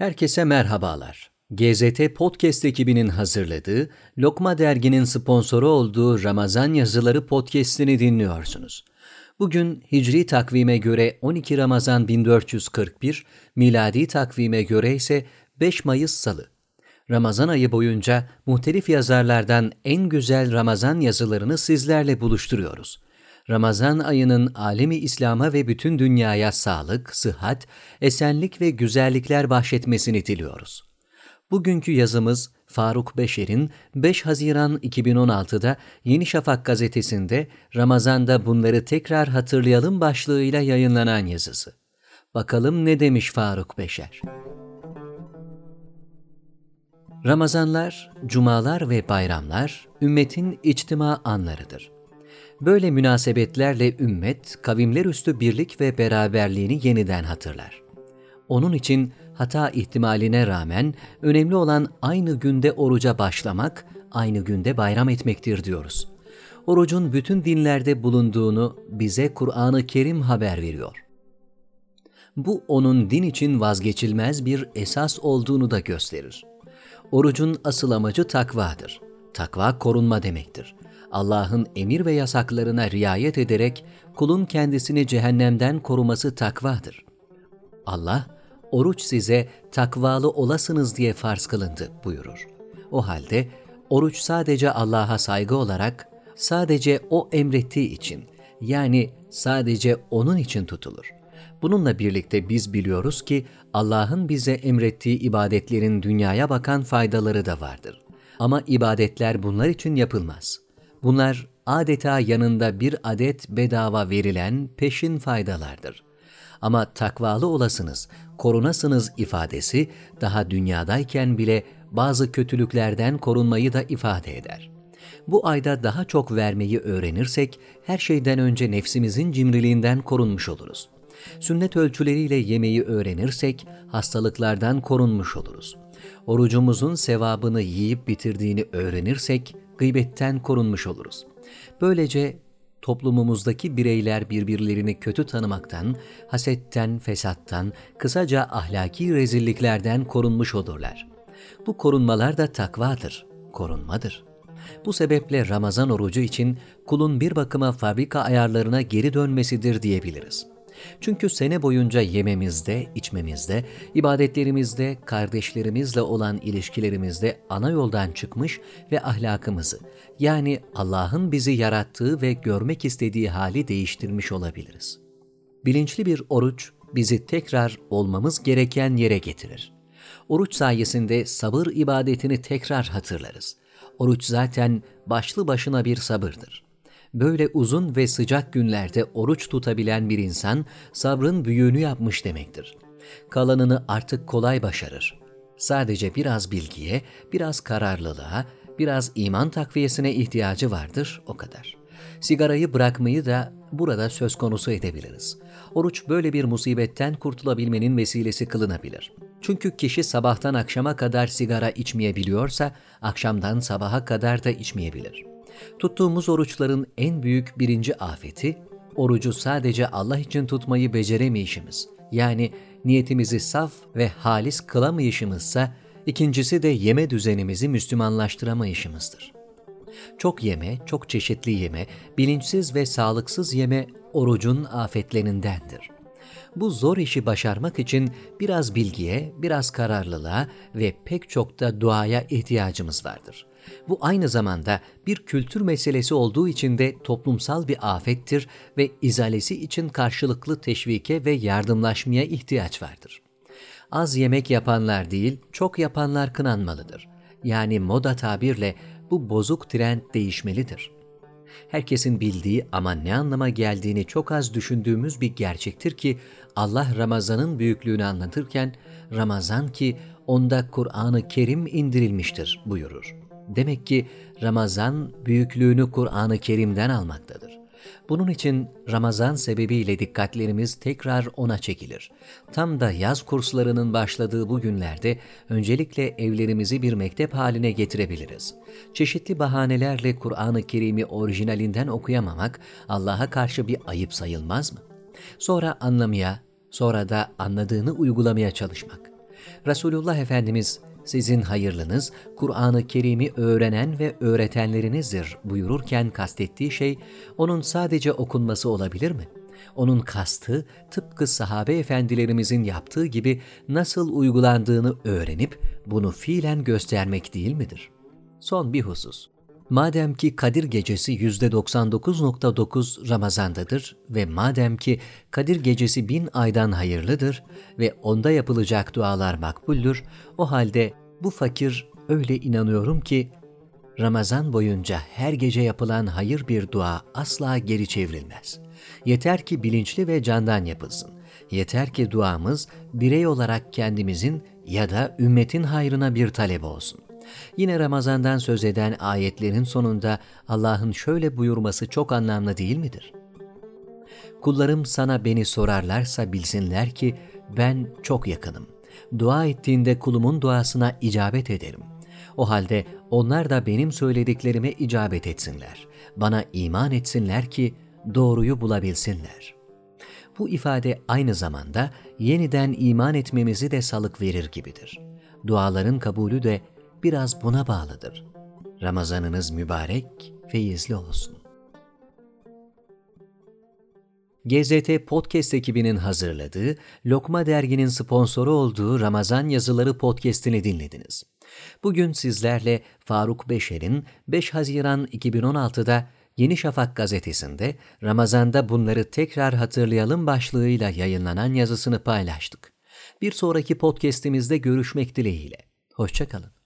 Herkese merhabalar. GZT Podcast ekibinin hazırladığı, Lokma Dergi'nin sponsoru olduğu Ramazan Yazıları podcast'ini dinliyorsunuz. Bugün Hicri takvime göre 12 Ramazan 1441, miladi takvime göre ise 5 Mayıs Salı. Ramazan ayı boyunca muhtelif yazarlardan en güzel Ramazan yazılarını sizlerle buluşturuyoruz. Ramazan ayının alemi İslam'a ve bütün dünyaya sağlık, sıhhat, esenlik ve güzellikler bahşetmesini diliyoruz. Bugünkü yazımız Faruk Beşer'in 5 Haziran 2016'da Yeni Şafak gazetesinde Ramazan'da bunları tekrar hatırlayalım başlığıyla yayınlanan yazısı. Bakalım ne demiş Faruk Beşer? Ramazanlar, cumalar ve bayramlar ümmetin içtima anlarıdır. Böyle münasebetlerle ümmet kavimler üstü birlik ve beraberliğini yeniden hatırlar. Onun için hata ihtimaline rağmen önemli olan aynı günde oruca başlamak, aynı günde bayram etmektir diyoruz. Orucun bütün dinlerde bulunduğunu bize Kur'an-ı Kerim haber veriyor. Bu onun din için vazgeçilmez bir esas olduğunu da gösterir. Orucun asıl amacı takvadır. Takva korunma demektir. Allah'ın emir ve yasaklarına riayet ederek kulun kendisini cehennemden koruması takvadır. Allah, oruç size takvalı olasınız diye farz kılındı buyurur. O halde oruç sadece Allah'a saygı olarak, sadece O emrettiği için, yani sadece O'nun için tutulur. Bununla birlikte biz biliyoruz ki Allah'ın bize emrettiği ibadetlerin dünyaya bakan faydaları da vardır. Ama ibadetler bunlar için yapılmaz. Bunlar adeta yanında bir adet bedava verilen peşin faydalardır. Ama takvalı olasınız, korunasınız ifadesi daha dünyadayken bile bazı kötülüklerden korunmayı da ifade eder. Bu ayda daha çok vermeyi öğrenirsek her şeyden önce nefsimizin cimriliğinden korunmuş oluruz. Sünnet ölçüleriyle yemeği öğrenirsek hastalıklardan korunmuş oluruz. Orucumuzun sevabını yiyip bitirdiğini öğrenirsek gıybetten korunmuş oluruz. Böylece toplumumuzdaki bireyler birbirlerini kötü tanımaktan, hasetten, fesattan, kısaca ahlaki rezilliklerden korunmuş olurlar. Bu korunmalar da takvadır, korunmadır. Bu sebeple Ramazan orucu için kulun bir bakıma fabrika ayarlarına geri dönmesidir diyebiliriz. Çünkü sene boyunca yememizde, içmemizde, ibadetlerimizde, kardeşlerimizle olan ilişkilerimizde ana yoldan çıkmış ve ahlakımızı, yani Allah'ın bizi yarattığı ve görmek istediği hali değiştirmiş olabiliriz. Bilinçli bir oruç bizi tekrar olmamız gereken yere getirir. Oruç sayesinde sabır ibadetini tekrar hatırlarız. Oruç zaten başlı başına bir sabırdır. Böyle uzun ve sıcak günlerde oruç tutabilen bir insan sabrın büyüğünü yapmış demektir. Kalanını artık kolay başarır. Sadece biraz bilgiye, biraz kararlılığa, biraz iman takviyesine ihtiyacı vardır, o kadar. Sigarayı bırakmayı da burada söz konusu edebiliriz. Oruç böyle bir musibetten kurtulabilmenin vesilesi kılınabilir. Çünkü kişi sabahtan akşama kadar sigara içmeyebiliyorsa, akşamdan sabaha kadar da içmeyebilir. Tuttuğumuz oruçların en büyük birinci afeti, orucu sadece Allah için tutmayı beceremeyişimiz. Yani niyetimizi saf ve halis kılamayışımızsa, ikincisi de yeme düzenimizi Müslümanlaştıramayışımızdır. Çok yeme, çok çeşitli yeme, bilinçsiz ve sağlıksız yeme orucun afetlerindendir. Bu zor işi başarmak için biraz bilgiye, biraz kararlılığa ve pek çok da duaya ihtiyacımız vardır. Bu aynı zamanda bir kültür meselesi olduğu için de toplumsal bir afettir ve izalesi için karşılıklı teşvike ve yardımlaşmaya ihtiyaç vardır. Az yemek yapanlar değil, çok yapanlar kınanmalıdır. Yani moda tabirle bu bozuk trend değişmelidir. Herkesin bildiği ama ne anlama geldiğini çok az düşündüğümüz bir gerçektir ki Allah Ramazan'ın büyüklüğünü anlatırken Ramazan ki onda Kur'an-ı Kerim indirilmiştir buyurur. Demek ki Ramazan büyüklüğünü Kur'an-ı Kerim'den almaktadır. Bunun için Ramazan sebebiyle dikkatlerimiz tekrar ona çekilir. Tam da yaz kurslarının başladığı bu günlerde öncelikle evlerimizi bir mektep haline getirebiliriz. Çeşitli bahanelerle Kur'an-ı Kerim'i orijinalinden okuyamamak Allah'a karşı bir ayıp sayılmaz mı? Sonra anlamaya, sonra da anladığını uygulamaya çalışmak. Resulullah Efendimiz sizin hayırlınız Kur'an-ı Kerim'i öğrenen ve öğretenlerinizdir buyururken kastettiği şey onun sadece okunması olabilir mi? Onun kastı tıpkı sahabe efendilerimizin yaptığı gibi nasıl uygulandığını öğrenip bunu fiilen göstermek değil midir? Son bir husus. Madem ki Kadir Gecesi %99.9 Ramazan'dadır ve madem ki Kadir Gecesi bin aydan hayırlıdır ve onda yapılacak dualar makbuldür, o halde bu fakir öyle inanıyorum ki Ramazan boyunca her gece yapılan hayır bir dua asla geri çevrilmez. Yeter ki bilinçli ve candan yapılsın. Yeter ki duamız birey olarak kendimizin ya da ümmetin hayrına bir talep olsun. Yine Ramazan'dan söz eden ayetlerin sonunda Allah'ın şöyle buyurması çok anlamlı değil midir? Kullarım sana beni sorarlarsa bilsinler ki ben çok yakınım. Dua ettiğinde kulumun duasına icabet ederim. O halde onlar da benim söylediklerime icabet etsinler. Bana iman etsinler ki doğruyu bulabilsinler. Bu ifade aynı zamanda yeniden iman etmemizi de salık verir gibidir. Duaların kabulü de biraz buna bağlıdır. Ramazanınız mübarek, feyizli olsun. GZT Podcast ekibinin hazırladığı, Lokma Dergi'nin sponsoru olduğu Ramazan Yazıları Podcast'ini dinlediniz. Bugün sizlerle Faruk Beşer'in 5 Haziran 2016'da Yeni Şafak gazetesinde Ramazan'da bunları tekrar hatırlayalım başlığıyla yayınlanan yazısını paylaştık. Bir sonraki podcast'imizde görüşmek dileğiyle. Hoşçakalın.